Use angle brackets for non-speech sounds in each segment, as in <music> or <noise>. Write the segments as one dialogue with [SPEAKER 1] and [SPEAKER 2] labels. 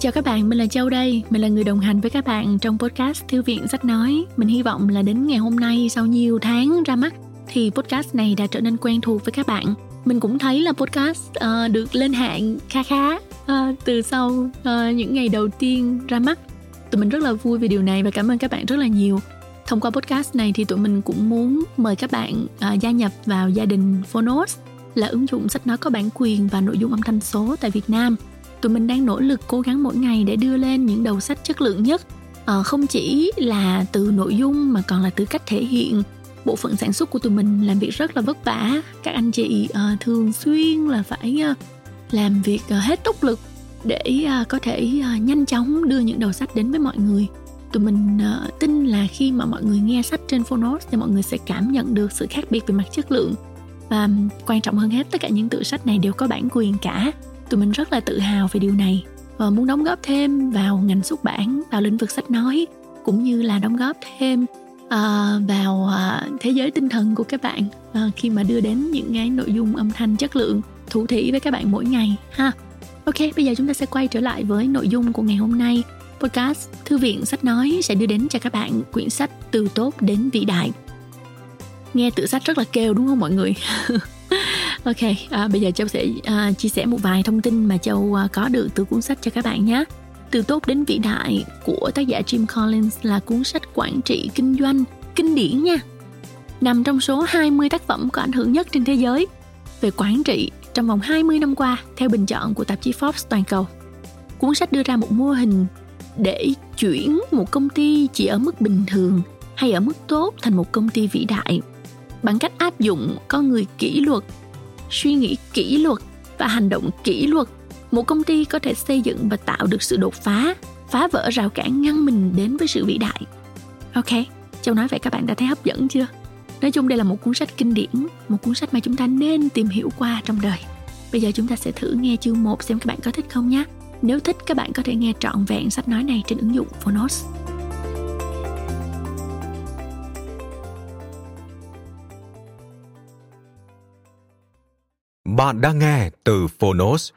[SPEAKER 1] Chào các bạn, mình là Châu đây. Mình là người đồng hành với các bạn trong podcast Thư viện Sách Nói. Mình hy vọng là đến ngày hôm nay sau nhiều tháng ra mắt thì podcast này đã trở nên quen thuộc với các bạn. Mình cũng thấy là podcast uh, được lên hạng kha khá uh, từ sau uh, những ngày đầu tiên ra mắt. Tụi mình rất là vui vì điều này và cảm ơn các bạn rất là nhiều. Thông qua podcast này thì tụi mình cũng muốn mời các bạn uh, gia nhập vào gia đình Phonos là ứng dụng sách nói có bản quyền và nội dung âm thanh số tại Việt Nam tụi mình đang nỗ lực cố gắng mỗi ngày để đưa lên những đầu sách chất lượng nhất. À, không chỉ là từ nội dung mà còn là từ cách thể hiện. Bộ phận sản xuất của tụi mình làm việc rất là vất vả. Các anh chị à, thường xuyên là phải à, làm việc à, hết tốc lực để à, có thể à, nhanh chóng đưa những đầu sách đến với mọi người. Tụi mình à, tin là khi mà mọi người nghe sách trên Phonos thì mọi người sẽ cảm nhận được sự khác biệt về mặt chất lượng. Và quan trọng hơn hết tất cả những tựa sách này đều có bản quyền cả tụi mình rất là tự hào về điều này và muốn đóng góp thêm vào ngành xuất bản vào lĩnh vực sách nói cũng như là đóng góp thêm uh, vào uh, thế giới tinh thần của các bạn uh, khi mà đưa đến những cái nội dung âm thanh chất lượng thủ thỉ với các bạn mỗi ngày ha. Ok bây giờ chúng ta sẽ quay trở lại với nội dung của ngày hôm nay. Podcast thư viện sách nói sẽ đưa đến cho các bạn quyển sách từ tốt đến vĩ đại. Nghe tựa sách rất là kêu đúng không mọi người? <laughs> ok à, bây giờ châu sẽ à, chia sẻ một vài thông tin mà châu à, có được từ cuốn sách cho các bạn nhé từ tốt đến vĩ đại của tác giả Jim Collins là cuốn sách quản trị kinh doanh kinh điển nha nằm trong số 20 tác phẩm có ảnh hưởng nhất trên thế giới về quản trị trong vòng 20 năm qua theo bình chọn của tạp chí Forbes toàn cầu. Cuốn sách đưa ra một mô hình để chuyển một công ty chỉ ở mức bình thường hay ở mức tốt thành một công ty vĩ đại bằng cách áp dụng con người kỷ luật suy nghĩ kỹ luật và hành động kỷ luật. Một công ty có thể xây dựng và tạo được sự đột phá phá vỡ rào cản ngăn mình đến với sự vĩ đại. Ok, châu nói vậy các bạn đã thấy hấp dẫn chưa? Nói chung đây là một cuốn sách kinh điển, một cuốn sách mà chúng ta nên tìm hiểu qua trong đời. Bây giờ chúng ta sẽ thử nghe chương 1 xem các bạn có thích không nhé nếu thích, các bạn có thể nghe trọn vẹn sách nói này trên ứng dụng phonos.
[SPEAKER 2] Bạn đang nghe từ Phonos.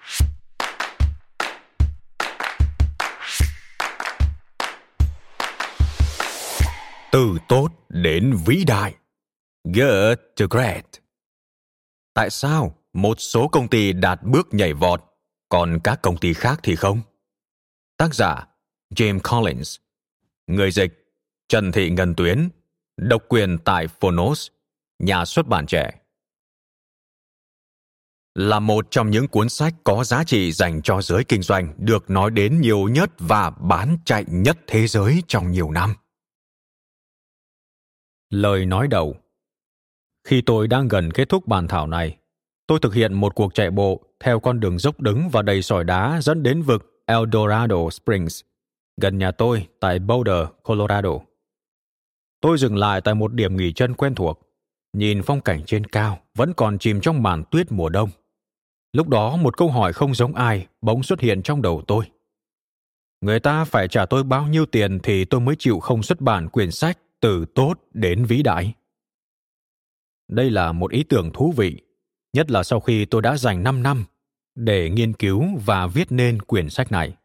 [SPEAKER 2] Từ tốt đến vĩ đại. Good to great. Tại sao một số công ty đạt bước nhảy vọt, còn các công ty khác thì không? Tác giả James Collins Người dịch Trần Thị Ngân Tuyến Độc quyền tại Phonos Nhà xuất bản trẻ là một trong những cuốn sách có giá trị dành cho giới kinh doanh được nói đến nhiều nhất và bán chạy nhất thế giới trong nhiều năm. Lời nói đầu Khi tôi đang gần kết thúc bàn thảo này, tôi thực hiện một cuộc chạy bộ theo con đường dốc đứng và đầy sỏi đá dẫn đến vực El Dorado Springs, gần nhà tôi tại Boulder, Colorado. Tôi dừng lại tại một điểm nghỉ chân quen thuộc, nhìn phong cảnh trên cao vẫn còn chìm trong màn tuyết mùa đông Lúc đó một câu hỏi không giống ai bỗng xuất hiện trong đầu tôi. Người ta phải trả tôi bao nhiêu tiền thì tôi mới chịu không xuất bản quyển sách từ tốt đến vĩ đại. Đây là một ý tưởng thú vị, nhất là sau khi tôi đã dành 5 năm để nghiên cứu và viết nên quyển sách này.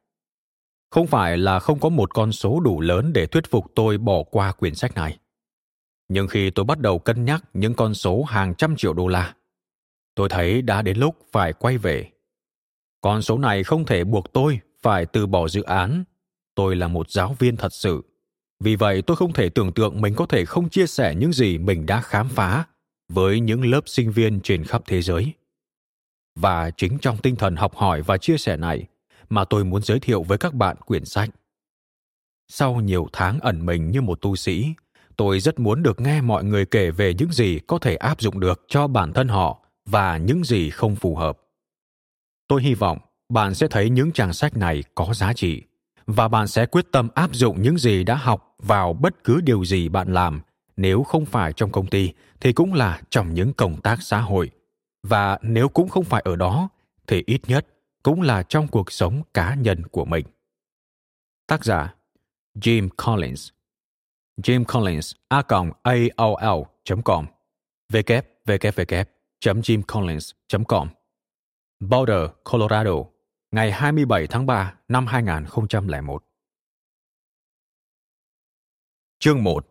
[SPEAKER 2] Không phải là không có một con số đủ lớn để thuyết phục tôi bỏ qua quyển sách này. Nhưng khi tôi bắt đầu cân nhắc những con số hàng trăm triệu đô la, tôi thấy đã đến lúc phải quay về. Con số này không thể buộc tôi phải từ bỏ dự án. Tôi là một giáo viên thật sự. Vì vậy tôi không thể tưởng tượng mình có thể không chia sẻ những gì mình đã khám phá với những lớp sinh viên trên khắp thế giới. Và chính trong tinh thần học hỏi và chia sẻ này mà tôi muốn giới thiệu với các bạn quyển sách. Sau nhiều tháng ẩn mình như một tu sĩ, tôi rất muốn được nghe mọi người kể về những gì có thể áp dụng được cho bản thân họ và những gì không phù hợp. Tôi hy vọng bạn sẽ thấy những trang sách này có giá trị, và bạn sẽ quyết tâm áp dụng những gì đã học vào bất cứ điều gì bạn làm. Nếu không phải trong công ty, thì cũng là trong những công tác xã hội. Và nếu cũng không phải ở đó, thì ít nhất cũng là trong cuộc sống cá nhân của mình. Tác giả Jim Collins. Jim Collins, a aol com. Www jimcollins.com Boulder, Colorado, ngày 27 tháng 3 năm 2001. Chương 1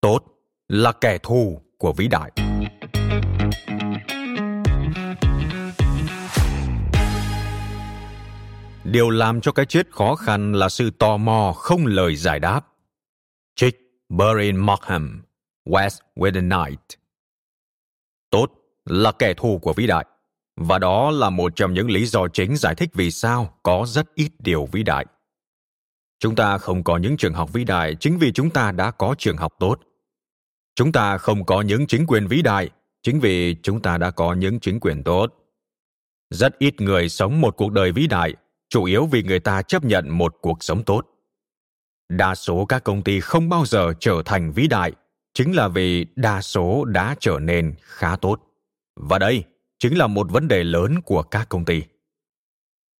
[SPEAKER 2] Tốt là kẻ thù của vĩ đại. Điều làm cho cái chết khó khăn là sự tò mò không lời giải đáp. Trích Burin Markham, West with the Night. Tốt là kẻ thù của vĩ đại. Và đó là một trong những lý do chính giải thích vì sao có rất ít điều vĩ đại. Chúng ta không có những trường học vĩ đại chính vì chúng ta đã có trường học tốt. Chúng ta không có những chính quyền vĩ đại chính vì chúng ta đã có những chính quyền tốt. Rất ít người sống một cuộc đời vĩ đại, chủ yếu vì người ta chấp nhận một cuộc sống tốt đa số các công ty không bao giờ trở thành vĩ đại, chính là vì đa số đã trở nên khá tốt và đây chính là một vấn đề lớn của các công ty.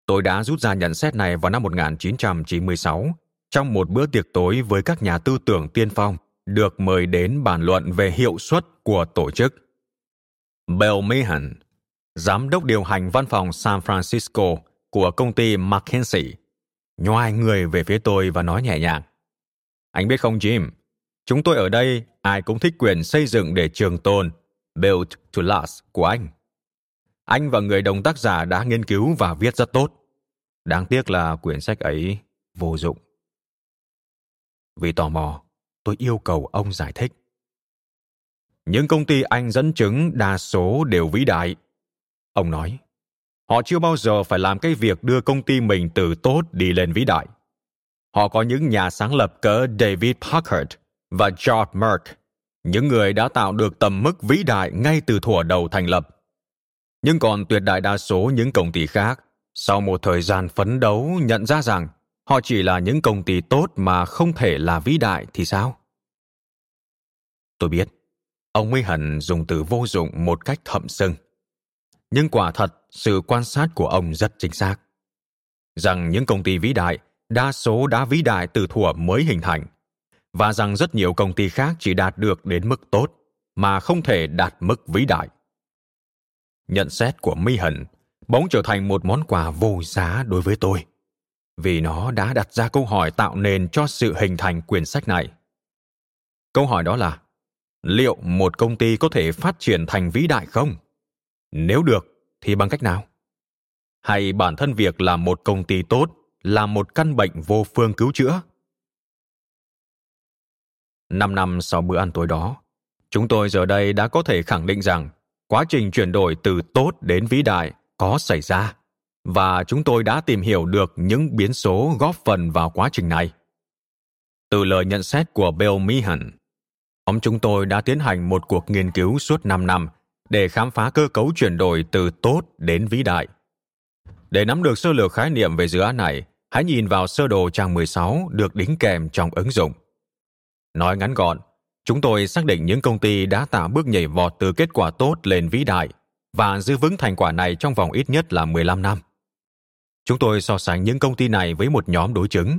[SPEAKER 2] Tôi đã rút ra nhận xét này vào năm 1996 trong một bữa tiệc tối với các nhà tư tưởng tiên phong được mời đến bàn luận về hiệu suất của tổ chức. Bill Meehan, giám đốc điều hành văn phòng San Francisco của công ty McKinsey, nhoai người về phía tôi và nói nhẹ nhàng. Anh biết không Jim, chúng tôi ở đây ai cũng thích quyền xây dựng để trường tồn, Built to last của anh. Anh và người đồng tác giả đã nghiên cứu và viết rất tốt. Đáng tiếc là quyển sách ấy vô dụng. Vì tò mò, tôi yêu cầu ông giải thích. Những công ty anh dẫn chứng đa số đều vĩ đại. Ông nói, họ chưa bao giờ phải làm cái việc đưa công ty mình từ tốt đi lên vĩ đại. Họ có những nhà sáng lập cỡ David Packard và George Merck, những người đã tạo được tầm mức vĩ đại ngay từ thuở đầu thành lập. Nhưng còn tuyệt đại đa số những công ty khác, sau một thời gian phấn đấu nhận ra rằng họ chỉ là những công ty tốt mà không thể là vĩ đại thì sao? Tôi biết, ông mới hẳn dùng từ vô dụng một cách thậm sưng. Nhưng quả thật, sự quan sát của ông rất chính xác. Rằng những công ty vĩ đại, đa số đã vĩ đại từ thuở mới hình thành, và rằng rất nhiều công ty khác chỉ đạt được đến mức tốt, mà không thể đạt mức vĩ đại. Nhận xét của Mi Hận bỗng trở thành một món quà vô giá đối với tôi, vì nó đã đặt ra câu hỏi tạo nền cho sự hình thành quyển sách này. Câu hỏi đó là, liệu một công ty có thể phát triển thành vĩ đại không? Nếu được, thì bằng cách nào? Hay bản thân việc làm một công ty tốt là một căn bệnh vô phương cứu chữa? Năm năm sau bữa ăn tối đó, chúng tôi giờ đây đã có thể khẳng định rằng quá trình chuyển đổi từ tốt đến vĩ đại có xảy ra và chúng tôi đã tìm hiểu được những biến số góp phần vào quá trình này. Từ lời nhận xét của Bill Meehan, nhóm chúng tôi đã tiến hành một cuộc nghiên cứu suốt 5 năm để khám phá cơ cấu chuyển đổi từ tốt đến vĩ đại. Để nắm được sơ lược khái niệm về dự án này, hãy nhìn vào sơ đồ trang 16 được đính kèm trong ứng dụng. Nói ngắn gọn, chúng tôi xác định những công ty đã tạo bước nhảy vọt từ kết quả tốt lên vĩ đại và giữ vững thành quả này trong vòng ít nhất là 15 năm. Chúng tôi so sánh những công ty này với một nhóm đối chứng.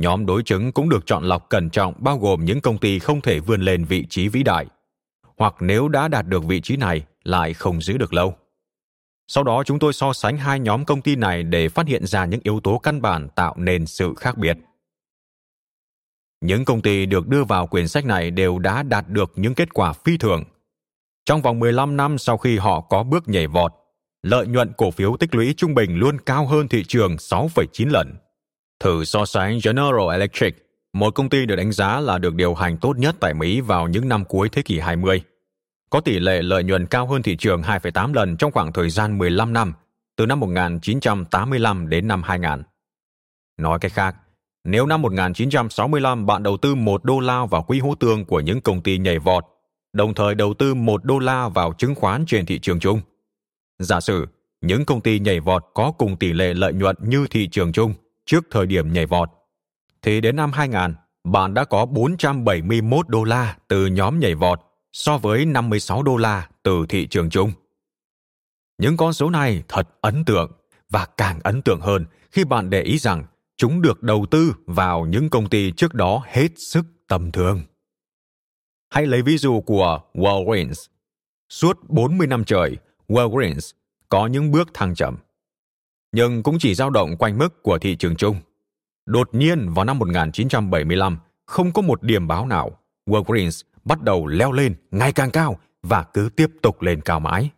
[SPEAKER 2] Nhóm đối chứng cũng được chọn lọc cẩn trọng bao gồm những công ty không thể vươn lên vị trí vĩ đại, hoặc nếu đã đạt được vị trí này lại không giữ được lâu. Sau đó chúng tôi so sánh hai nhóm công ty này để phát hiện ra những yếu tố căn bản tạo nên sự khác biệt. Những công ty được đưa vào quyển sách này đều đã đạt được những kết quả phi thường. Trong vòng 15 năm sau khi họ có bước nhảy vọt, lợi nhuận cổ phiếu tích lũy trung bình luôn cao hơn thị trường 6,9 lần. Thử so sánh General Electric, một công ty được đánh giá là được điều hành tốt nhất tại Mỹ vào những năm cuối thế kỷ 20. Có tỷ lệ lợi nhuận cao hơn thị trường 2,8 lần trong khoảng thời gian 15 năm, từ năm 1985 đến năm 2000. Nói cách khác, nếu năm 1965 bạn đầu tư 1 đô la vào quỹ hỗ tương của những công ty nhảy vọt, đồng thời đầu tư 1 đô la vào chứng khoán trên thị trường chung. Giả sử, những công ty nhảy vọt có cùng tỷ lệ lợi nhuận như thị trường chung trước thời điểm nhảy vọt, thì đến năm 2000, bạn đã có 471 đô la từ nhóm nhảy vọt so với 56 đô la từ thị trường chung. Những con số này thật ấn tượng và càng ấn tượng hơn khi bạn để ý rằng chúng được đầu tư vào những công ty trước đó hết sức tầm thường. Hãy lấy ví dụ của Walgreens. Suốt 40 năm trời, Walgreens có những bước thăng chậm. nhưng cũng chỉ dao động quanh mức của thị trường chung. Đột nhiên vào năm 1975, không có một điểm báo nào, Walgreens bắt đầu leo lên ngày càng cao và cứ tiếp tục lên cao mãi.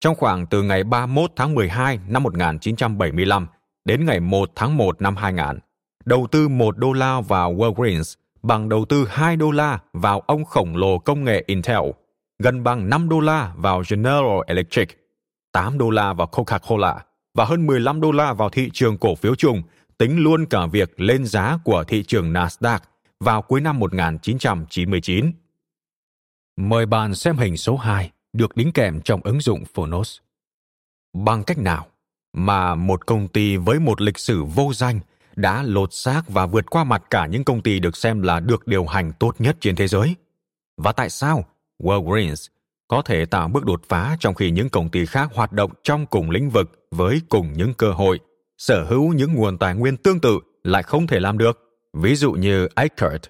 [SPEAKER 2] Trong khoảng từ ngày 31 tháng 12 năm 1975 đến ngày 1 tháng 1 năm 2000, đầu tư 1 đô la vào Walgreens bằng đầu tư 2 đô la vào ông khổng lồ công nghệ Intel, gần bằng 5 đô la vào General Electric, 8 đô la vào Coca-Cola và hơn 15 đô la vào thị trường cổ phiếu chung, tính luôn cả việc lên giá của thị trường Nasdaq vào cuối năm 1999. Mời bạn xem hình số 2 được đính kèm trong ứng dụng Phonos. Bằng cách nào mà một công ty với một lịch sử vô danh đã lột xác và vượt qua mặt cả những công ty được xem là được điều hành tốt nhất trên thế giới? Và tại sao Walgreens có thể tạo bước đột phá trong khi những công ty khác hoạt động trong cùng lĩnh vực với cùng những cơ hội, sở hữu những nguồn tài nguyên tương tự lại không thể làm được, ví dụ như Eckert.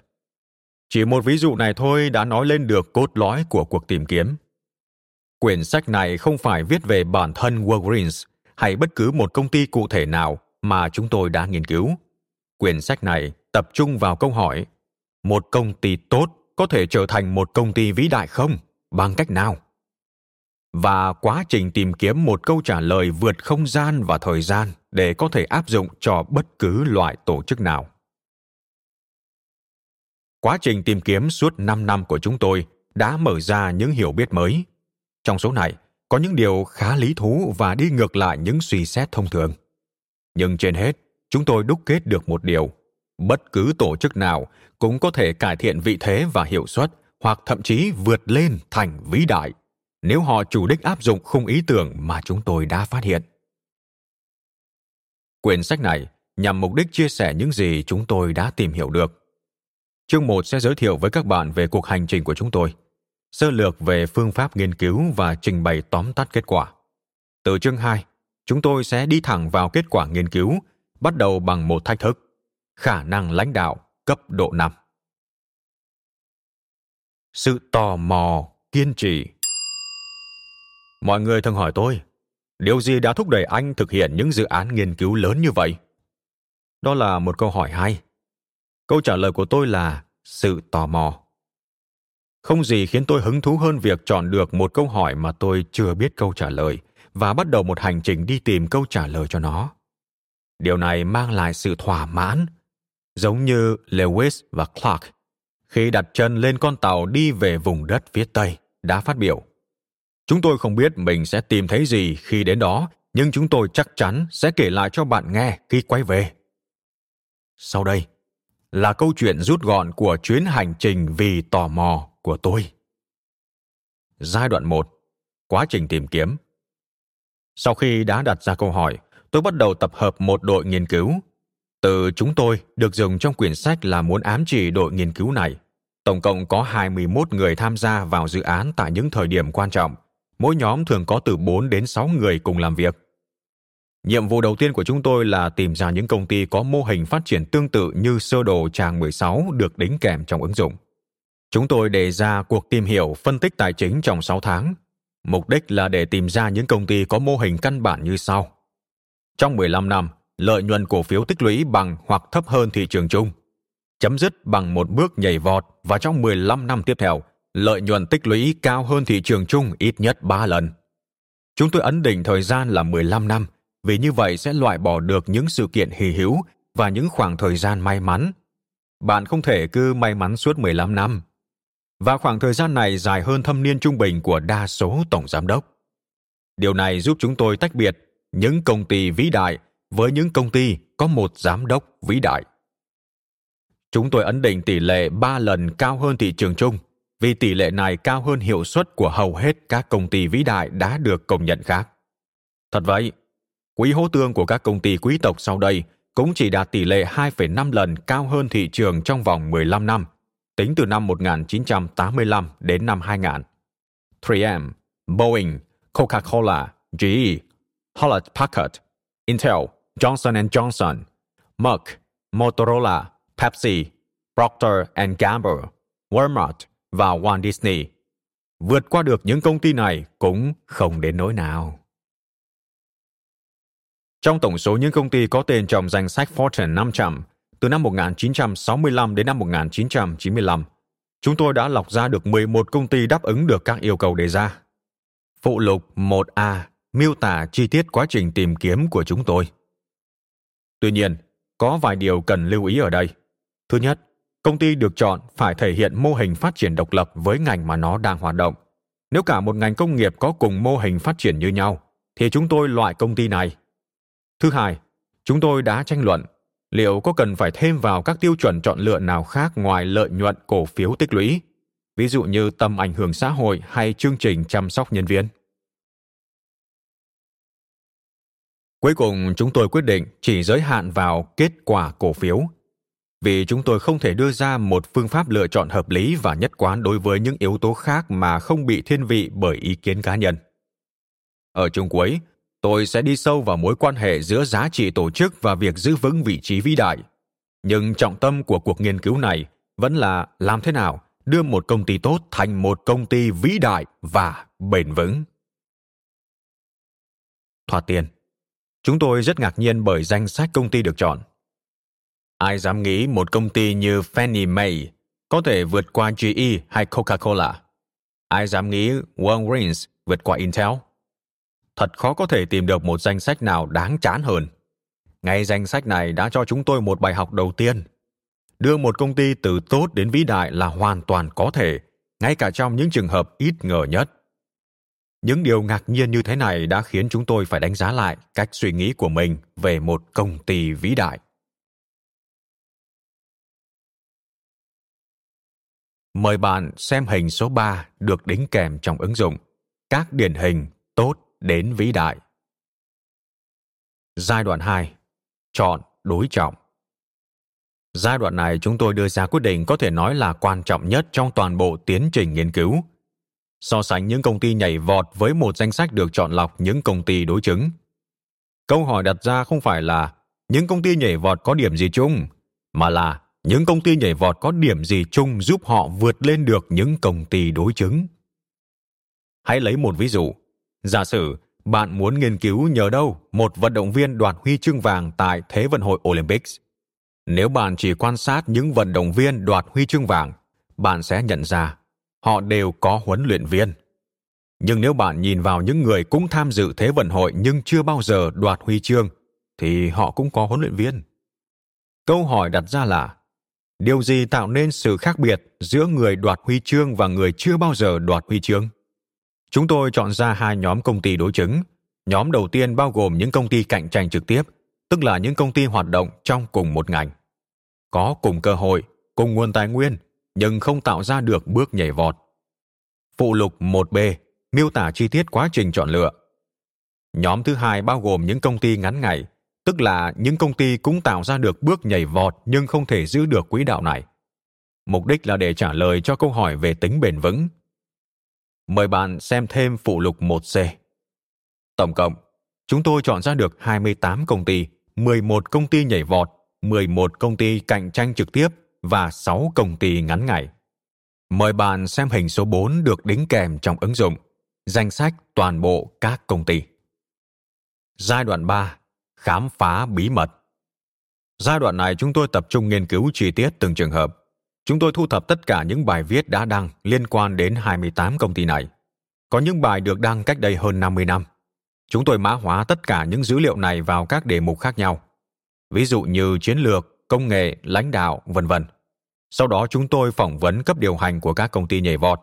[SPEAKER 2] Chỉ một ví dụ này thôi đã nói lên được cốt lõi của cuộc tìm kiếm. Quyển sách này không phải viết về bản thân Walgreens hay bất cứ một công ty cụ thể nào mà chúng tôi đã nghiên cứu. Quyển sách này tập trung vào câu hỏi một công ty tốt có thể trở thành một công ty vĩ đại không? Bằng cách nào? Và quá trình tìm kiếm một câu trả lời vượt không gian và thời gian để có thể áp dụng cho bất cứ loại tổ chức nào. Quá trình tìm kiếm suốt 5 năm của chúng tôi đã mở ra những hiểu biết mới. Trong số này, có những điều khá lý thú và đi ngược lại những suy xét thông thường. Nhưng trên hết, chúng tôi đúc kết được một điều. Bất cứ tổ chức nào cũng có thể cải thiện vị thế và hiệu suất hoặc thậm chí vượt lên thành vĩ đại nếu họ chủ đích áp dụng khung ý tưởng mà chúng tôi đã phát hiện. Quyển sách này nhằm mục đích chia sẻ những gì chúng tôi đã tìm hiểu được. Chương 1 sẽ giới thiệu với các bạn về cuộc hành trình của chúng tôi, sơ lược về phương pháp nghiên cứu và trình bày tóm tắt kết quả. Từ chương 2, chúng tôi sẽ đi thẳng vào kết quả nghiên cứu, bắt đầu bằng một thách thức, khả năng lãnh đạo cấp độ 5. Sự tò mò, kiên trì. Mọi người thường hỏi tôi, điều gì đã thúc đẩy anh thực hiện những dự án nghiên cứu lớn như vậy? Đó là một câu hỏi hay. Câu trả lời của tôi là sự tò mò. Không gì khiến tôi hứng thú hơn việc chọn được một câu hỏi mà tôi chưa biết câu trả lời và bắt đầu một hành trình đi tìm câu trả lời cho nó. Điều này mang lại sự thỏa mãn, giống như Lewis và Clark khi đặt chân lên con tàu đi về vùng đất phía Tây đã phát biểu. Chúng tôi không biết mình sẽ tìm thấy gì khi đến đó, nhưng chúng tôi chắc chắn sẽ kể lại cho bạn nghe khi quay về. Sau đây là câu chuyện rút gọn của chuyến hành trình vì tò mò của tôi. Giai đoạn 1. Quá trình tìm kiếm. Sau khi đã đặt ra câu hỏi, tôi bắt đầu tập hợp một đội nghiên cứu. Từ chúng tôi được dùng trong quyển sách là muốn ám chỉ đội nghiên cứu này. Tổng cộng có 21 người tham gia vào dự án tại những thời điểm quan trọng. Mỗi nhóm thường có từ 4 đến 6 người cùng làm việc. Nhiệm vụ đầu tiên của chúng tôi là tìm ra những công ty có mô hình phát triển tương tự như sơ đồ trang 16 được đính kèm trong ứng dụng. Chúng tôi đề ra cuộc tìm hiểu phân tích tài chính trong 6 tháng. Mục đích là để tìm ra những công ty có mô hình căn bản như sau. Trong 15 năm, lợi nhuận cổ phiếu tích lũy bằng hoặc thấp hơn thị trường chung. Chấm dứt bằng một bước nhảy vọt và trong 15 năm tiếp theo, lợi nhuận tích lũy cao hơn thị trường chung ít nhất 3 lần. Chúng tôi ấn định thời gian là 15 năm, vì như vậy sẽ loại bỏ được những sự kiện hì hữu và những khoảng thời gian may mắn. Bạn không thể cứ may mắn suốt 15 năm. Và khoảng thời gian này dài hơn thâm niên trung bình của đa số tổng giám đốc. Điều này giúp chúng tôi tách biệt những công ty vĩ đại với những công ty có một giám đốc vĩ đại. Chúng tôi ấn định tỷ lệ 3 lần cao hơn thị trường chung vì tỷ lệ này cao hơn hiệu suất của hầu hết các công ty vĩ đại đã được công nhận khác. Thật vậy, quỹ hỗ tương của các công ty quý tộc sau đây cũng chỉ đạt tỷ lệ 2,5 lần cao hơn thị trường trong vòng 15 năm, tính từ năm 1985 đến năm 2000. 3M, Boeing, Coca-Cola, GE, Hewlett Packard, Intel, Johnson Johnson, Merck, Motorola, Pepsi, Procter Gamble, Walmart và Walt Disney. Vượt qua được những công ty này cũng không đến nỗi nào. Trong tổng số những công ty có tên trong danh sách Fortune 500 từ năm 1965 đến năm 1995, chúng tôi đã lọc ra được 11 công ty đáp ứng được các yêu cầu đề ra. Phụ lục 1A miêu tả chi tiết quá trình tìm kiếm của chúng tôi. Tuy nhiên, có vài điều cần lưu ý ở đây. Thứ nhất, công ty được chọn phải thể hiện mô hình phát triển độc lập với ngành mà nó đang hoạt động. Nếu cả một ngành công nghiệp có cùng mô hình phát triển như nhau, thì chúng tôi loại công ty này. Thứ hai, chúng tôi đã tranh luận liệu có cần phải thêm vào các tiêu chuẩn chọn lựa nào khác ngoài lợi nhuận cổ phiếu tích lũy, ví dụ như tầm ảnh hưởng xã hội hay chương trình chăm sóc nhân viên. Cuối cùng, chúng tôi quyết định chỉ giới hạn vào kết quả cổ phiếu, vì chúng tôi không thể đưa ra một phương pháp lựa chọn hợp lý và nhất quán đối với những yếu tố khác mà không bị thiên vị bởi ý kiến cá nhân. Ở chung cuối, tôi sẽ đi sâu vào mối quan hệ giữa giá trị tổ chức và việc giữ vững vị trí vĩ đại. Nhưng trọng tâm của cuộc nghiên cứu này vẫn là làm thế nào đưa một công ty tốt thành một công ty vĩ đại và bền vững. Thoạt tiền Chúng tôi rất ngạc nhiên bởi danh sách công ty được chọn. Ai dám nghĩ một công ty như Fannie Mae có thể vượt qua GE hay Coca-Cola? Ai dám nghĩ Walgreens vượt qua Intel? Thật khó có thể tìm được một danh sách nào đáng chán hơn. Ngay danh sách này đã cho chúng tôi một bài học đầu tiên. Đưa một công ty từ tốt đến vĩ đại là hoàn toàn có thể, ngay cả trong những trường hợp ít ngờ nhất. Những điều ngạc nhiên như thế này đã khiến chúng tôi phải đánh giá lại cách suy nghĩ của mình về một công ty vĩ đại. Mời bạn xem hình số 3 được đính kèm trong ứng dụng. Các điển hình tốt đến vĩ đại. Giai đoạn 2. Chọn đối trọng. Giai đoạn này chúng tôi đưa ra quyết định có thể nói là quan trọng nhất trong toàn bộ tiến trình nghiên cứu so sánh những công ty nhảy vọt với một danh sách được chọn lọc những công ty đối chứng. Câu hỏi đặt ra không phải là những công ty nhảy vọt có điểm gì chung, mà là những công ty nhảy vọt có điểm gì chung giúp họ vượt lên được những công ty đối chứng. Hãy lấy một ví dụ. Giả sử bạn muốn nghiên cứu nhờ đâu một vận động viên đoạt huy chương vàng tại Thế vận hội Olympics. Nếu bạn chỉ quan sát những vận động viên đoạt huy chương vàng, bạn sẽ nhận ra họ đều có huấn luyện viên. Nhưng nếu bạn nhìn vào những người cũng tham dự Thế vận hội nhưng chưa bao giờ đoạt huy chương, thì họ cũng có huấn luyện viên. Câu hỏi đặt ra là, điều gì tạo nên sự khác biệt giữa người đoạt huy chương và người chưa bao giờ đoạt huy chương? Chúng tôi chọn ra hai nhóm công ty đối chứng. Nhóm đầu tiên bao gồm những công ty cạnh tranh trực tiếp, tức là những công ty hoạt động trong cùng một ngành. Có cùng cơ hội, cùng nguồn tài nguyên, nhưng không tạo ra được bước nhảy vọt. Phụ lục 1B miêu tả chi tiết quá trình chọn lựa. Nhóm thứ hai bao gồm những công ty ngắn ngày, tức là những công ty cũng tạo ra được bước nhảy vọt nhưng không thể giữ được quỹ đạo này. Mục đích là để trả lời cho câu hỏi về tính bền vững. Mời bạn xem thêm phụ lục 1C. Tổng cộng, chúng tôi chọn ra được 28 công ty, 11 công ty nhảy vọt, 11 công ty cạnh tranh trực tiếp và 6 công ty ngắn ngày. Mời bạn xem hình số 4 được đính kèm trong ứng dụng, danh sách toàn bộ các công ty. Giai đoạn 3. Khám phá bí mật. Giai đoạn này chúng tôi tập trung nghiên cứu chi tiết từng trường hợp. Chúng tôi thu thập tất cả những bài viết đã đăng liên quan đến 28 công ty này. Có những bài được đăng cách đây hơn 50 năm. Chúng tôi mã hóa tất cả những dữ liệu này vào các đề mục khác nhau. Ví dụ như chiến lược, công nghệ, lãnh đạo, vân vân. Sau đó chúng tôi phỏng vấn cấp điều hành của các công ty nhảy vọt,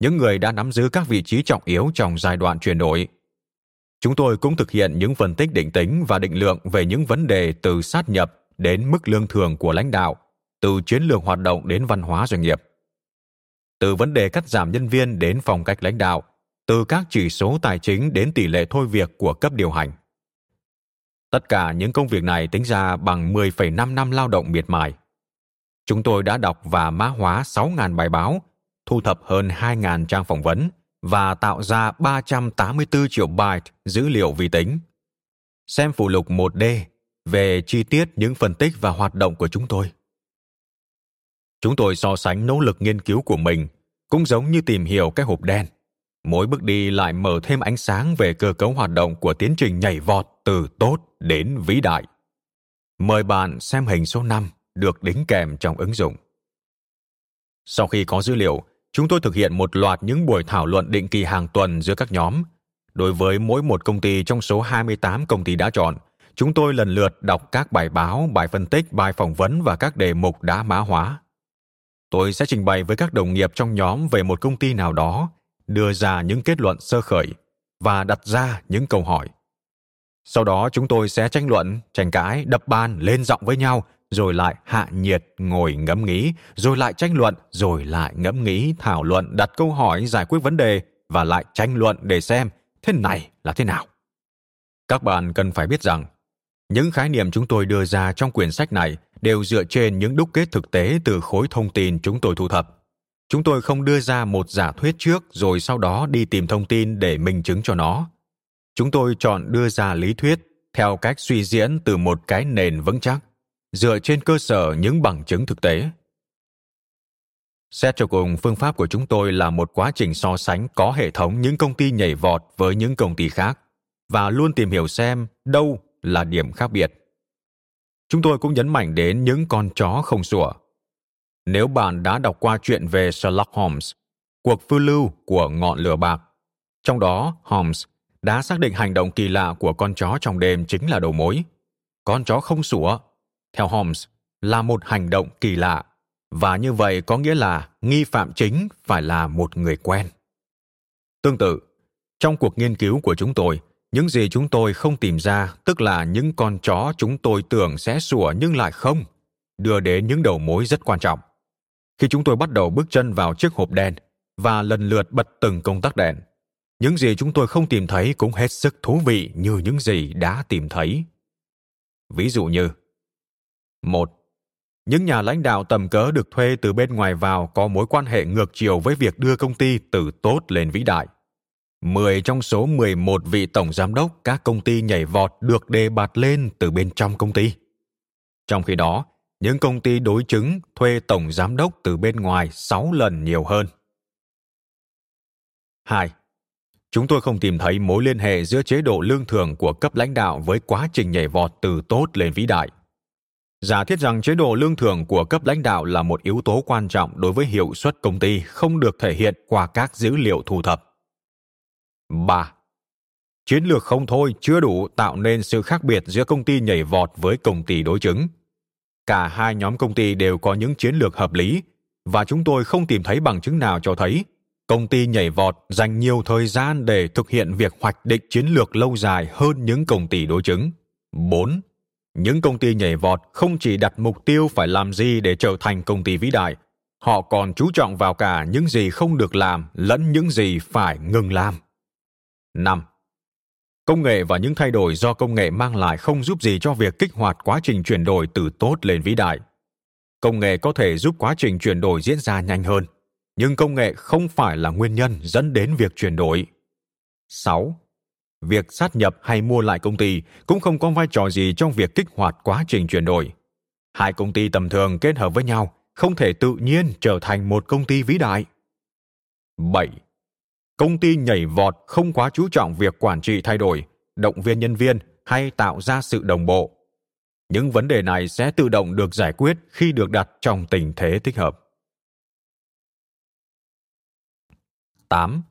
[SPEAKER 2] những người đã nắm giữ các vị trí trọng yếu trong giai đoạn chuyển đổi. Chúng tôi cũng thực hiện những phân tích định tính và định lượng về những vấn đề từ sát nhập đến mức lương thường của lãnh đạo, từ chiến lược hoạt động đến văn hóa doanh nghiệp. Từ vấn đề cắt giảm nhân viên đến phong cách lãnh đạo, từ các chỉ số tài chính đến tỷ lệ thôi việc của cấp điều hành. Tất cả những công việc này tính ra bằng 10,5 năm lao động miệt mài. Chúng tôi đã đọc và mã hóa 6.000 bài báo, thu thập hơn 2.000 trang phỏng vấn và tạo ra 384 triệu byte dữ liệu vi tính. Xem phụ lục 1D về chi tiết những phân tích và hoạt động của chúng tôi. Chúng tôi so sánh nỗ lực nghiên cứu của mình cũng giống như tìm hiểu cái hộp đen. mỗi bước đi lại mở thêm ánh sáng về cơ cấu hoạt động của tiến trình nhảy vọt từ tốt đến vĩ đại. Mời bạn xem hình số 5 được đính kèm trong ứng dụng. Sau khi có dữ liệu, chúng tôi thực hiện một loạt những buổi thảo luận định kỳ hàng tuần giữa các nhóm. Đối với mỗi một công ty trong số 28 công ty đã chọn, chúng tôi lần lượt đọc các bài báo, bài phân tích, bài phỏng vấn và các đề mục đã mã hóa. Tôi sẽ trình bày với các đồng nghiệp trong nhóm về một công ty nào đó, đưa ra những kết luận sơ khởi và đặt ra những câu hỏi. Sau đó chúng tôi sẽ tranh luận, tranh cãi, đập bàn, lên giọng với nhau, rồi lại hạ nhiệt, ngồi ngẫm nghĩ, rồi lại tranh luận, rồi lại ngẫm nghĩ, thảo luận, đặt câu hỏi, giải quyết vấn đề và lại tranh luận để xem thế này là thế nào. Các bạn cần phải biết rằng, những khái niệm chúng tôi đưa ra trong quyển sách này đều dựa trên những đúc kết thực tế từ khối thông tin chúng tôi thu thập. Chúng tôi không đưa ra một giả thuyết trước rồi sau đó đi tìm thông tin để minh chứng cho nó. Chúng tôi chọn đưa ra lý thuyết theo cách suy diễn từ một cái nền vững chắc, dựa trên cơ sở những bằng chứng thực tế. Xét cho cùng, phương pháp của chúng tôi là một quá trình so sánh có hệ thống những công ty nhảy vọt với những công ty khác và luôn tìm hiểu xem đâu là điểm khác biệt. Chúng tôi cũng nhấn mạnh đến những con chó không sủa. Nếu bạn đã đọc qua chuyện về Sherlock Holmes, cuộc phiêu lưu của ngọn lửa bạc, trong đó Holmes đã xác định hành động kỳ lạ của con chó trong đêm chính là đầu mối. Con chó không sủa, theo Holmes, là một hành động kỳ lạ, và như vậy có nghĩa là nghi phạm chính phải là một người quen. Tương tự, trong cuộc nghiên cứu của chúng tôi, những gì chúng tôi không tìm ra, tức là những con chó chúng tôi tưởng sẽ sủa nhưng lại không, đưa đến những đầu mối rất quan trọng. Khi chúng tôi bắt đầu bước chân vào chiếc hộp đen và lần lượt bật từng công tắc đèn, những gì chúng tôi không tìm thấy cũng hết sức thú vị như những gì đã tìm thấy. Ví dụ như, một, những nhà lãnh đạo tầm cỡ được thuê từ bên ngoài vào có mối quan hệ ngược chiều với việc đưa công ty từ tốt lên vĩ đại. 10 trong số 11 vị tổng giám đốc các công ty nhảy vọt được đề bạt lên từ bên trong công ty. Trong khi đó, những công ty đối chứng thuê tổng giám đốc từ bên ngoài 6 lần nhiều hơn. 2. Chúng tôi không tìm thấy mối liên hệ giữa chế độ lương thưởng của cấp lãnh đạo với quá trình nhảy vọt từ tốt lên vĩ đại. Giả thiết rằng chế độ lương thưởng của cấp lãnh đạo là một yếu tố quan trọng đối với hiệu suất công ty không được thể hiện qua các dữ liệu thu thập 3. Chiến lược không thôi chưa đủ tạo nên sự khác biệt giữa công ty nhảy vọt với công ty đối chứng. Cả hai nhóm công ty đều có những chiến lược hợp lý và chúng tôi không tìm thấy bằng chứng nào cho thấy công ty nhảy vọt dành nhiều thời gian để thực hiện việc hoạch định chiến lược lâu dài hơn những công ty đối chứng. 4. Những công ty nhảy vọt không chỉ đặt mục tiêu phải làm gì để trở thành công ty vĩ đại, họ còn chú trọng vào cả những gì không được làm lẫn những gì phải ngừng làm. 5. Công nghệ và những thay đổi do công nghệ mang lại không giúp gì cho việc kích hoạt quá trình chuyển đổi từ tốt lên vĩ đại. Công nghệ có thể giúp quá trình chuyển đổi diễn ra nhanh hơn, nhưng công nghệ không phải là nguyên nhân dẫn đến việc chuyển đổi. 6. Việc sát nhập hay mua lại công ty cũng không có vai trò gì trong việc kích hoạt quá trình chuyển đổi. Hai công ty tầm thường kết hợp với nhau không thể tự nhiên trở thành một công ty vĩ đại. 7 công ty nhảy vọt không quá chú trọng việc quản trị thay đổi động viên nhân viên hay tạo ra sự đồng bộ những vấn đề này sẽ tự động được giải quyết khi được đặt trong tình thế thích hợp 8.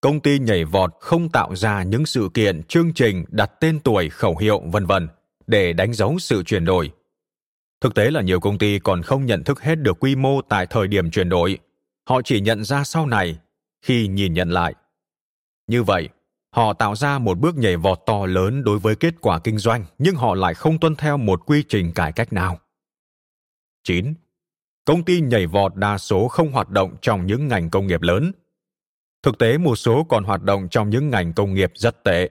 [SPEAKER 2] Công ty nhảy vọt không tạo ra những sự kiện, chương trình, đặt tên tuổi, khẩu hiệu, vân vân để đánh dấu sự chuyển đổi. Thực tế là nhiều công ty còn không nhận thức hết được quy mô tại thời điểm chuyển đổi. Họ chỉ nhận ra sau này khi nhìn nhận lại. Như vậy, họ tạo ra một bước nhảy vọt to lớn đối với kết quả kinh doanh, nhưng họ lại không tuân theo một quy trình cải cách nào. 9. Công ty nhảy vọt đa số không hoạt động trong những ngành công nghiệp lớn. Thực tế một số còn hoạt động trong những ngành công nghiệp rất tệ.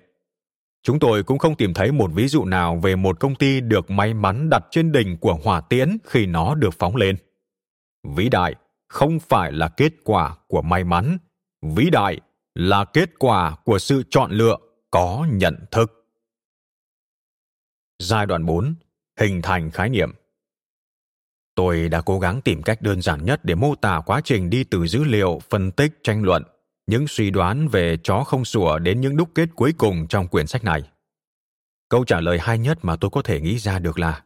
[SPEAKER 2] Chúng tôi cũng không tìm thấy một ví dụ nào về một công ty được may mắn đặt trên đỉnh của hỏa tiễn khi nó được phóng lên. Vĩ đại không phải là kết quả của may mắn vĩ đại là kết quả của sự chọn lựa có nhận thức. Giai đoạn 4. Hình thành khái niệm. Tôi đã cố gắng tìm cách đơn giản nhất để mô tả quá trình đi từ dữ liệu, phân tích, tranh luận, những suy đoán về chó không sủa đến những đúc kết cuối cùng trong quyển sách này. Câu trả lời hay nhất mà tôi có thể nghĩ ra được là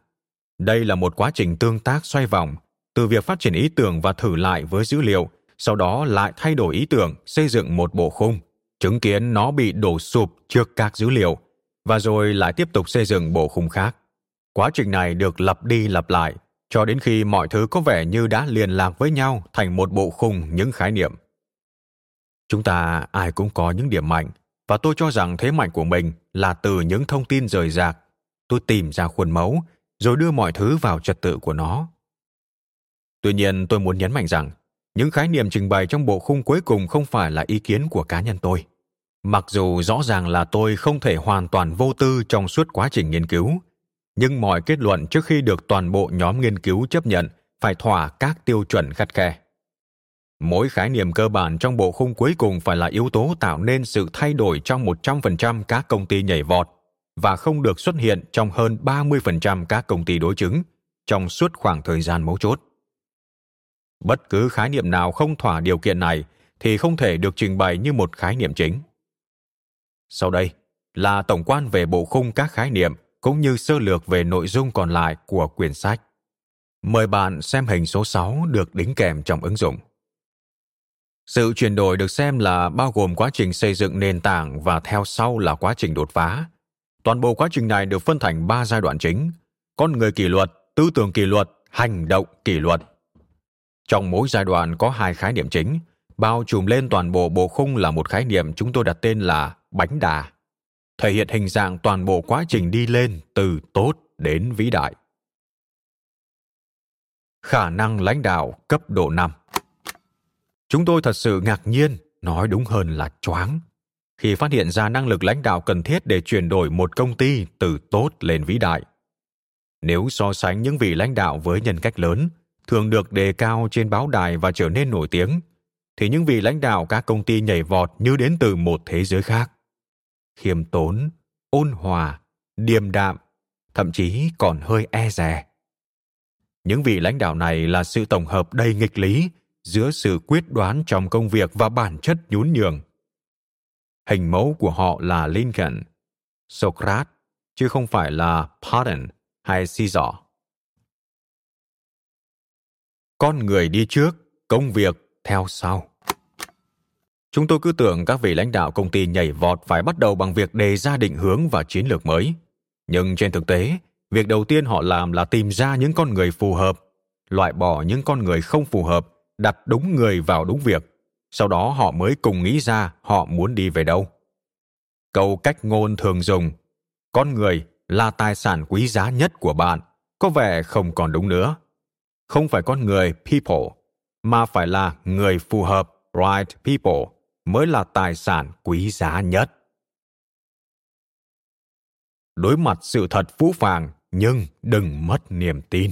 [SPEAKER 2] đây là một quá trình tương tác xoay vòng từ việc phát triển ý tưởng và thử lại với dữ liệu, sau đó lại thay đổi ý tưởng, xây dựng một bộ khung, chứng kiến nó bị đổ sụp trước các dữ liệu, và rồi lại tiếp tục xây dựng bộ khung khác. Quá trình này được lặp đi lặp lại cho đến khi mọi thứ có vẻ như đã liên lạc với nhau thành một bộ khung những khái niệm. Chúng ta ai cũng có những điểm mạnh, và tôi cho rằng thế mạnh của mình là từ những thông tin rời rạc. Tôi tìm ra khuôn mẫu, rồi đưa mọi thứ vào trật tự của nó. Tuy nhiên, tôi muốn nhấn mạnh rằng, những khái niệm trình bày trong bộ khung cuối cùng không phải là ý kiến của cá nhân tôi. Mặc dù rõ ràng là tôi không thể hoàn toàn vô tư trong suốt quá trình nghiên cứu, nhưng mọi kết luận trước khi được toàn bộ nhóm nghiên cứu chấp nhận phải thỏa các tiêu chuẩn khắt khe. Mỗi khái niệm cơ bản trong bộ khung cuối cùng phải là yếu tố tạo nên sự thay đổi trong 100% các công ty nhảy vọt và không được xuất hiện trong hơn 30% các công ty đối chứng trong suốt khoảng thời gian mấu chốt. Bất cứ khái niệm nào không thỏa điều kiện này thì không thể được trình bày như một khái niệm chính. Sau đây là tổng quan về bộ khung các khái niệm cũng như sơ lược về nội dung còn lại của quyển sách. Mời bạn xem hình số 6 được đính kèm trong ứng dụng. Sự chuyển đổi được xem là bao gồm quá trình xây dựng nền tảng và theo sau là quá trình đột phá. Toàn bộ quá trình này được phân thành ba giai đoạn chính: con người kỷ luật, tư tưởng kỷ luật, hành động kỷ luật. Trong mỗi giai đoạn có hai khái niệm chính, bao trùm lên toàn bộ bộ khung là một khái niệm chúng tôi đặt tên là bánh đà, thể hiện hình dạng toàn bộ quá trình đi lên từ tốt đến vĩ đại. Khả năng lãnh đạo cấp độ 5 Chúng tôi thật sự ngạc nhiên, nói đúng hơn là choáng, khi phát hiện ra năng lực lãnh đạo cần thiết để chuyển đổi một công ty từ tốt lên vĩ đại. Nếu so sánh những vị lãnh đạo với nhân cách lớn, thường được đề cao trên báo đài và trở nên nổi tiếng, thì những vị lãnh đạo các công ty nhảy vọt như đến từ một thế giới khác. Khiêm tốn, ôn hòa, điềm đạm, thậm chí còn hơi e dè. Những vị lãnh đạo này là sự tổng hợp đầy nghịch lý giữa sự quyết đoán trong công việc và bản chất nhún nhường. Hình mẫu của họ là Lincoln, Socrates, chứ không phải là Patton hay Caesar. Con người đi trước, công việc theo sau. Chúng tôi cứ tưởng các vị lãnh đạo công ty nhảy vọt phải bắt đầu bằng việc đề ra định hướng và chiến lược mới. Nhưng trên thực tế, việc đầu tiên họ làm là tìm ra những con người phù hợp, loại bỏ những con người không phù hợp đặt đúng người vào đúng việc sau đó họ mới cùng nghĩ ra họ muốn đi về đâu câu cách ngôn thường dùng con người là tài sản quý giá nhất của bạn có vẻ không còn đúng nữa không phải con người, people, mà phải là người phù hợp, right people, mới là tài sản quý giá nhất. Đối mặt sự thật phũ phàng, nhưng đừng mất niềm tin.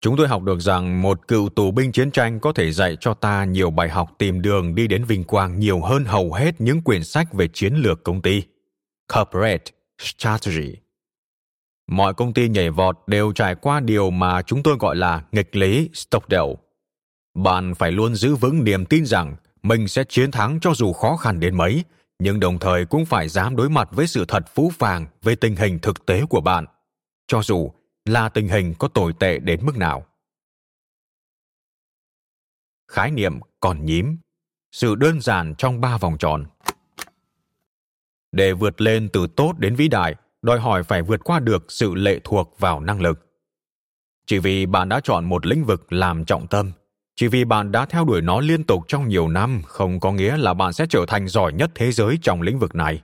[SPEAKER 2] Chúng tôi học được rằng một cựu tù binh chiến tranh có thể dạy cho ta nhiều bài học tìm đường đi đến vinh quang nhiều hơn hầu hết những quyển sách về chiến lược công ty. Corporate Strategy. Mọi công ty nhảy vọt đều trải qua điều mà chúng tôi gọi là nghịch lý Stockdale. Bạn phải luôn giữ vững niềm tin rằng mình sẽ chiến thắng cho dù khó khăn đến mấy, nhưng đồng thời cũng phải dám đối mặt với sự thật phũ phàng về tình hình thực tế của bạn. Cho dù là tình hình có tồi tệ đến mức nào khái niệm còn nhím sự đơn giản trong ba vòng tròn để vượt lên từ tốt đến vĩ đại đòi hỏi phải vượt qua được sự lệ thuộc vào năng lực. Chỉ vì bạn đã chọn một lĩnh vực làm trọng tâm, chỉ vì bạn đã theo đuổi nó liên tục trong nhiều năm, không có nghĩa là bạn sẽ trở thành giỏi nhất thế giới trong lĩnh vực này.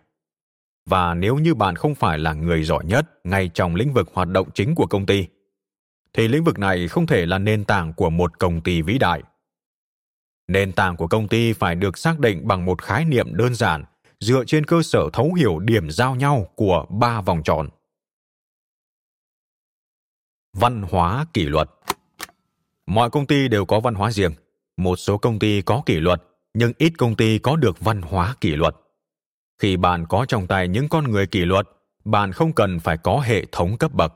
[SPEAKER 2] Và nếu như bạn không phải là người giỏi nhất ngay trong lĩnh vực hoạt động chính của công ty, thì lĩnh vực này không thể là nền tảng của một công ty vĩ đại. Nền tảng của công ty phải được xác định bằng một khái niệm đơn giản dựa trên cơ sở thấu hiểu điểm giao nhau của ba vòng tròn. Văn hóa kỷ luật. Mọi công ty đều có văn hóa riêng, một số công ty có kỷ luật, nhưng ít công ty có được văn hóa kỷ luật. Khi bạn có trong tay những con người kỷ luật, bạn không cần phải có hệ thống cấp bậc.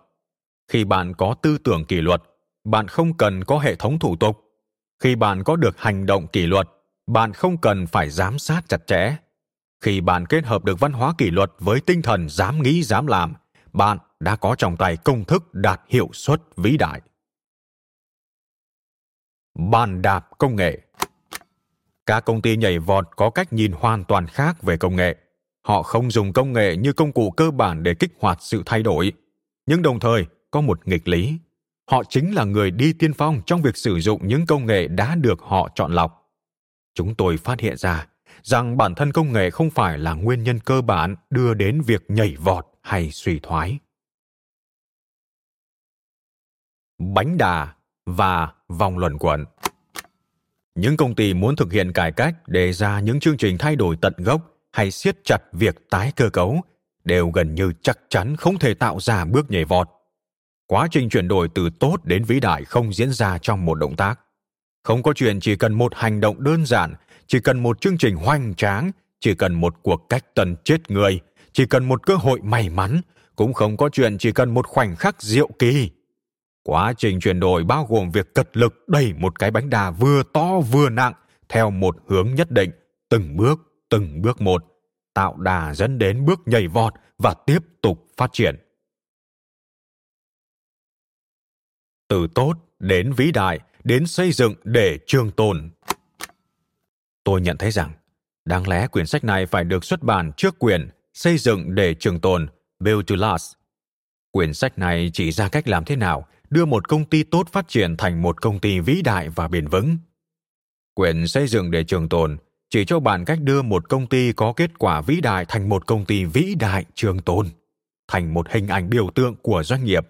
[SPEAKER 2] Khi bạn có tư tưởng kỷ luật, bạn không cần có hệ thống thủ tục. Khi bạn có được hành động kỷ luật, bạn không cần phải giám sát chặt chẽ khi bạn kết hợp được văn hóa kỷ luật với tinh thần dám nghĩ, dám làm, bạn đã có trong tay công thức đạt hiệu suất vĩ đại. Bàn đạp công nghệ. Các công ty nhảy vọt có cách nhìn hoàn toàn khác về công nghệ. Họ không dùng công nghệ như công cụ cơ bản để kích hoạt sự thay đổi. Nhưng đồng thời, có một nghịch lý. Họ chính là người đi tiên phong trong việc sử dụng những công nghệ đã được họ chọn lọc. Chúng tôi phát hiện ra rằng bản thân công nghệ không phải là nguyên nhân cơ bản đưa đến việc nhảy vọt hay suy thoái. Bánh đà và vòng luẩn quẩn. Những công ty muốn thực hiện cải cách, đề ra những chương trình thay đổi tận gốc hay siết chặt việc tái cơ cấu đều gần như chắc chắn không thể tạo ra bước nhảy vọt. Quá trình chuyển đổi từ tốt đến vĩ đại không diễn ra trong một động tác. Không có chuyện chỉ cần một hành động đơn giản chỉ cần một chương trình hoành tráng, chỉ cần một cuộc cách tần chết người, chỉ cần một cơ hội may mắn, cũng không có chuyện chỉ cần một khoảnh khắc diệu kỳ. Quá trình chuyển đổi bao gồm việc cật lực đẩy một cái bánh đà vừa to vừa nặng theo một hướng nhất định, từng bước từng bước một, tạo đà dẫn đến bước nhảy vọt và tiếp tục phát triển. Từ tốt đến vĩ đại, đến xây dựng để trường tồn tôi nhận thấy rằng, đáng lẽ quyển sách này phải được xuất bản trước quyển xây dựng để trường tồn, build to last. Quyển sách này chỉ ra cách làm thế nào đưa một công ty tốt phát triển thành một công ty vĩ đại và bền vững. Quyển xây dựng để trường tồn chỉ cho bạn cách đưa một công ty có kết quả vĩ đại thành một công ty vĩ đại trường tồn, thành một hình ảnh biểu tượng của doanh nghiệp.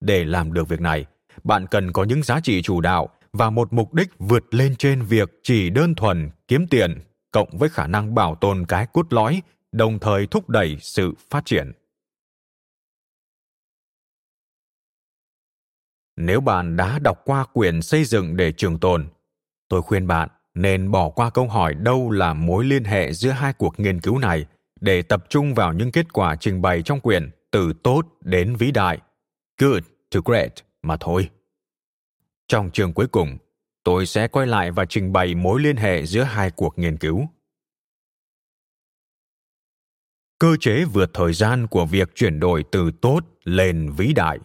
[SPEAKER 2] Để làm được việc này, bạn cần có những giá trị chủ đạo và một mục đích vượt lên trên việc chỉ đơn thuần kiếm tiền, cộng với khả năng bảo tồn cái cốt lõi, đồng thời thúc đẩy sự phát triển. Nếu bạn đã đọc qua quyển xây dựng để trường tồn, tôi khuyên bạn nên bỏ qua câu hỏi đâu là mối liên hệ giữa hai cuộc nghiên cứu này để tập trung vào những kết quả trình bày trong quyển từ tốt đến vĩ đại. Good to great mà thôi trong chương cuối cùng, tôi sẽ quay lại và trình bày mối liên hệ giữa hai cuộc nghiên cứu. Cơ chế vượt thời gian của việc chuyển đổi từ tốt lên vĩ đại.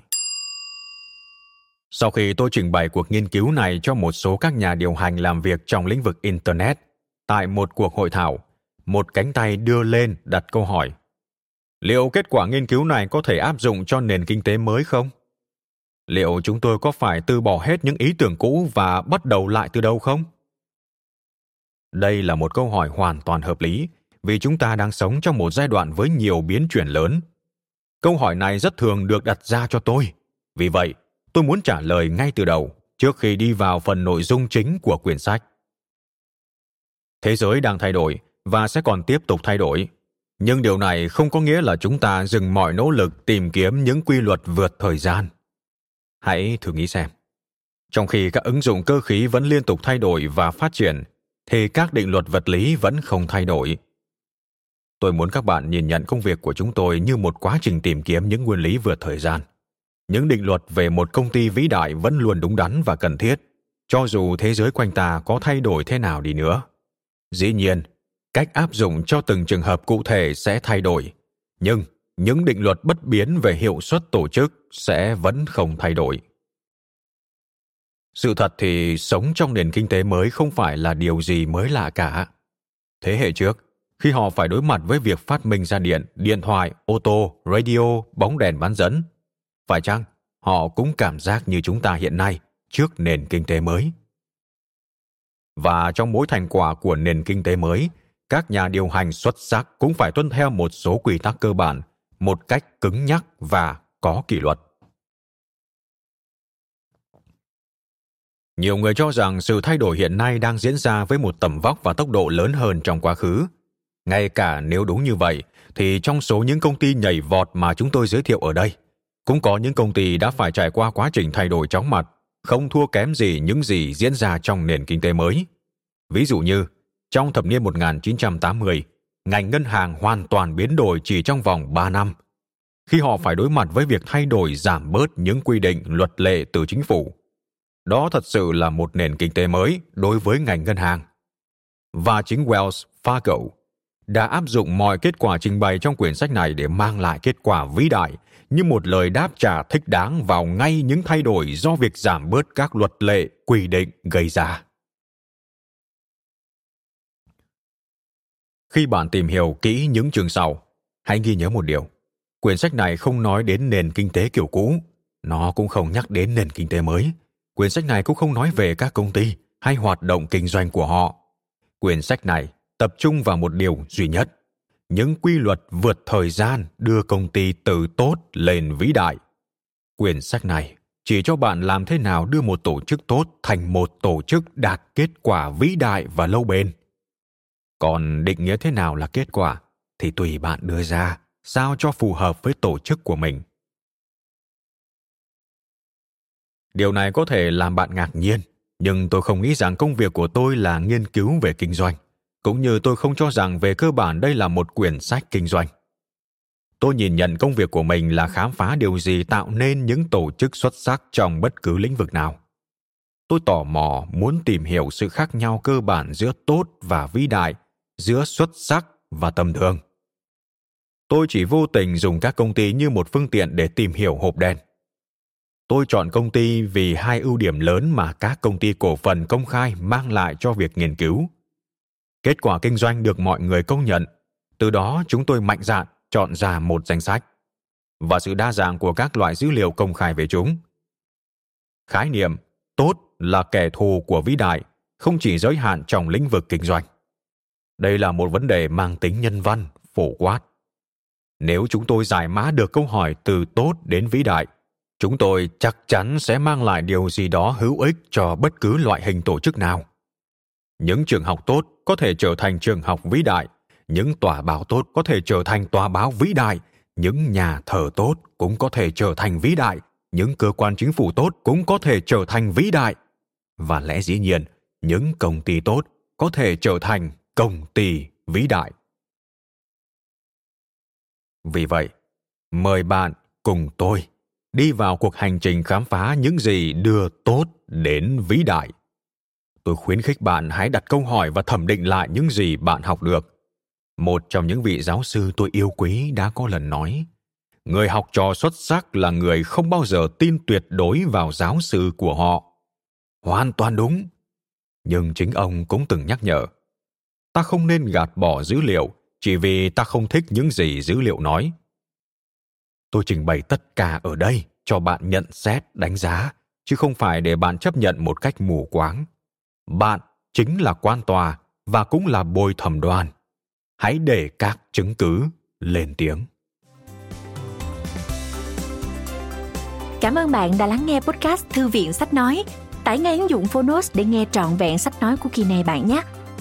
[SPEAKER 2] Sau khi tôi trình bày cuộc nghiên cứu này cho một số các nhà điều hành làm việc trong lĩnh vực internet, tại một cuộc hội thảo, một cánh tay đưa lên đặt câu hỏi, liệu kết quả nghiên cứu này có thể áp dụng cho nền kinh tế mới không? Liệu chúng tôi có phải từ bỏ hết những ý tưởng cũ và bắt đầu lại từ đâu không? Đây là một câu hỏi hoàn toàn hợp lý, vì chúng ta đang sống trong một giai đoạn với nhiều biến chuyển lớn. Câu hỏi này rất thường được đặt ra cho tôi. Vì vậy, tôi muốn trả lời ngay từ đầu, trước khi đi vào phần nội dung chính của quyển sách. Thế giới đang thay đổi và sẽ còn tiếp tục thay đổi. Nhưng điều này không có nghĩa là chúng ta dừng mọi nỗ lực tìm kiếm những quy luật vượt thời gian hãy thử nghĩ xem. Trong khi các ứng dụng cơ khí vẫn liên tục thay đổi và phát triển, thì các định luật vật lý vẫn không thay đổi. Tôi muốn các bạn nhìn nhận công việc của chúng tôi như một quá trình tìm kiếm những nguyên lý vượt thời gian. Những định luật về một công ty vĩ đại vẫn luôn đúng đắn và cần thiết, cho dù thế giới quanh ta có thay đổi thế nào đi nữa. Dĩ nhiên, cách áp dụng cho từng trường hợp cụ thể sẽ thay đổi, nhưng những định luật bất biến về hiệu suất tổ chức sẽ vẫn không thay đổi. Sự thật thì sống trong nền kinh tế mới không phải là điều gì mới lạ cả. Thế hệ trước, khi họ phải đối mặt với việc phát minh ra điện điện thoại, ô tô, radio, bóng đèn bán dẫn, phải chăng họ cũng cảm giác như chúng ta hiện nay trước nền kinh tế mới? Và trong mỗi thành quả của nền kinh tế mới, các nhà điều hành xuất sắc cũng phải tuân theo một số quy tắc cơ bản một cách cứng nhắc và có kỷ luật nhiều người cho rằng sự thay đổi hiện nay đang diễn ra với một tầm vóc và tốc độ lớn hơn trong quá khứ ngay cả nếu đúng như vậy thì trong số những công ty nhảy vọt mà chúng tôi giới thiệu ở đây cũng có những công ty đã phải trải qua quá trình thay đổi chóng mặt, không thua kém gì những gì diễn ra trong nền kinh tế mới. Ví dụ như, trong thập niên 1980, ngành ngân hàng hoàn toàn biến đổi chỉ trong vòng 3 năm. Khi họ phải đối mặt với việc thay đổi, giảm bớt những quy định, luật lệ từ chính phủ. Đó thật sự là một nền kinh tế mới đối với ngành ngân hàng. và chính Wells Fargo đã áp dụng mọi kết quả trình bày trong quyển sách này để mang lại kết quả vĩ đại như một lời đáp trả thích đáng vào ngay những thay đổi do việc giảm bớt các luật lệ, quy định gây ra khi bạn tìm hiểu kỹ những chương sau, hãy ghi nhớ một điều. Quyển sách này không nói đến nền kinh tế kiểu cũ, nó cũng không nhắc đến nền kinh tế mới. Quyển sách này cũng không nói về các công ty hay hoạt động kinh doanh của họ. Quyển sách này tập trung vào một điều duy nhất. Những quy luật vượt thời gian đưa công ty từ tốt lên vĩ đại. Quyển sách này chỉ cho bạn làm thế nào đưa một tổ chức tốt thành một tổ chức đạt kết quả vĩ đại và lâu bền còn định nghĩa thế nào là kết quả thì tùy bạn đưa ra sao cho phù hợp với tổ chức của mình. Điều này có thể làm bạn ngạc nhiên, nhưng tôi không nghĩ rằng công việc của tôi là nghiên cứu về kinh doanh, cũng như tôi không cho rằng về cơ bản đây là một quyển sách kinh doanh. Tôi nhìn nhận công việc của mình là khám phá điều gì tạo nên những tổ chức xuất sắc trong bất cứ lĩnh vực nào. Tôi tò mò muốn tìm hiểu sự khác nhau cơ bản giữa tốt và vĩ đại giữa xuất sắc và tầm thường. Tôi chỉ vô tình dùng các công ty như một phương tiện để tìm hiểu hộp đen. Tôi chọn công ty vì hai ưu điểm lớn mà các công ty cổ phần công khai mang lại cho việc nghiên cứu. Kết quả kinh doanh được mọi người công nhận. Từ đó, chúng tôi mạnh dạn chọn ra một danh sách và sự đa dạng của các loại dữ liệu công khai về chúng. Khái niệm tốt là kẻ thù của vĩ đại, không chỉ giới hạn trong lĩnh vực kinh doanh đây là một vấn đề mang tính nhân văn, phổ quát. Nếu chúng tôi giải mã được câu hỏi từ tốt đến vĩ đại, chúng tôi chắc chắn sẽ mang lại điều gì đó hữu ích cho bất cứ loại hình tổ chức nào. Những trường học tốt có thể trở thành trường học vĩ đại, những tòa báo tốt có thể trở thành tòa báo vĩ đại, những nhà thờ tốt cũng có thể trở thành vĩ đại, những cơ quan chính phủ tốt cũng có thể trở thành vĩ đại. Và lẽ dĩ nhiên, những công ty tốt có thể trở thành công ty vĩ đại. Vì vậy, mời bạn cùng tôi đi vào cuộc hành trình khám phá những gì đưa tốt đến vĩ đại. Tôi khuyến khích bạn hãy đặt câu hỏi và thẩm định lại những gì bạn học được. Một trong những vị giáo sư tôi yêu quý đã có lần nói, người học trò xuất sắc là người không bao giờ tin tuyệt đối vào giáo sư của họ. Hoàn toàn đúng. Nhưng chính ông cũng từng nhắc nhở ta không nên gạt bỏ dữ liệu, chỉ vì ta không thích những gì dữ liệu nói. Tôi trình bày tất cả ở đây cho bạn nhận xét, đánh giá, chứ không phải để bạn chấp nhận một cách mù quáng. Bạn chính là quan tòa và cũng là bồi thẩm đoàn. Hãy để các chứng cứ lên tiếng.
[SPEAKER 1] Cảm ơn bạn đã lắng nghe podcast thư viện sách nói. Tải ngay ứng dụng phonos để nghe trọn vẹn sách nói của kỳ này bạn nhé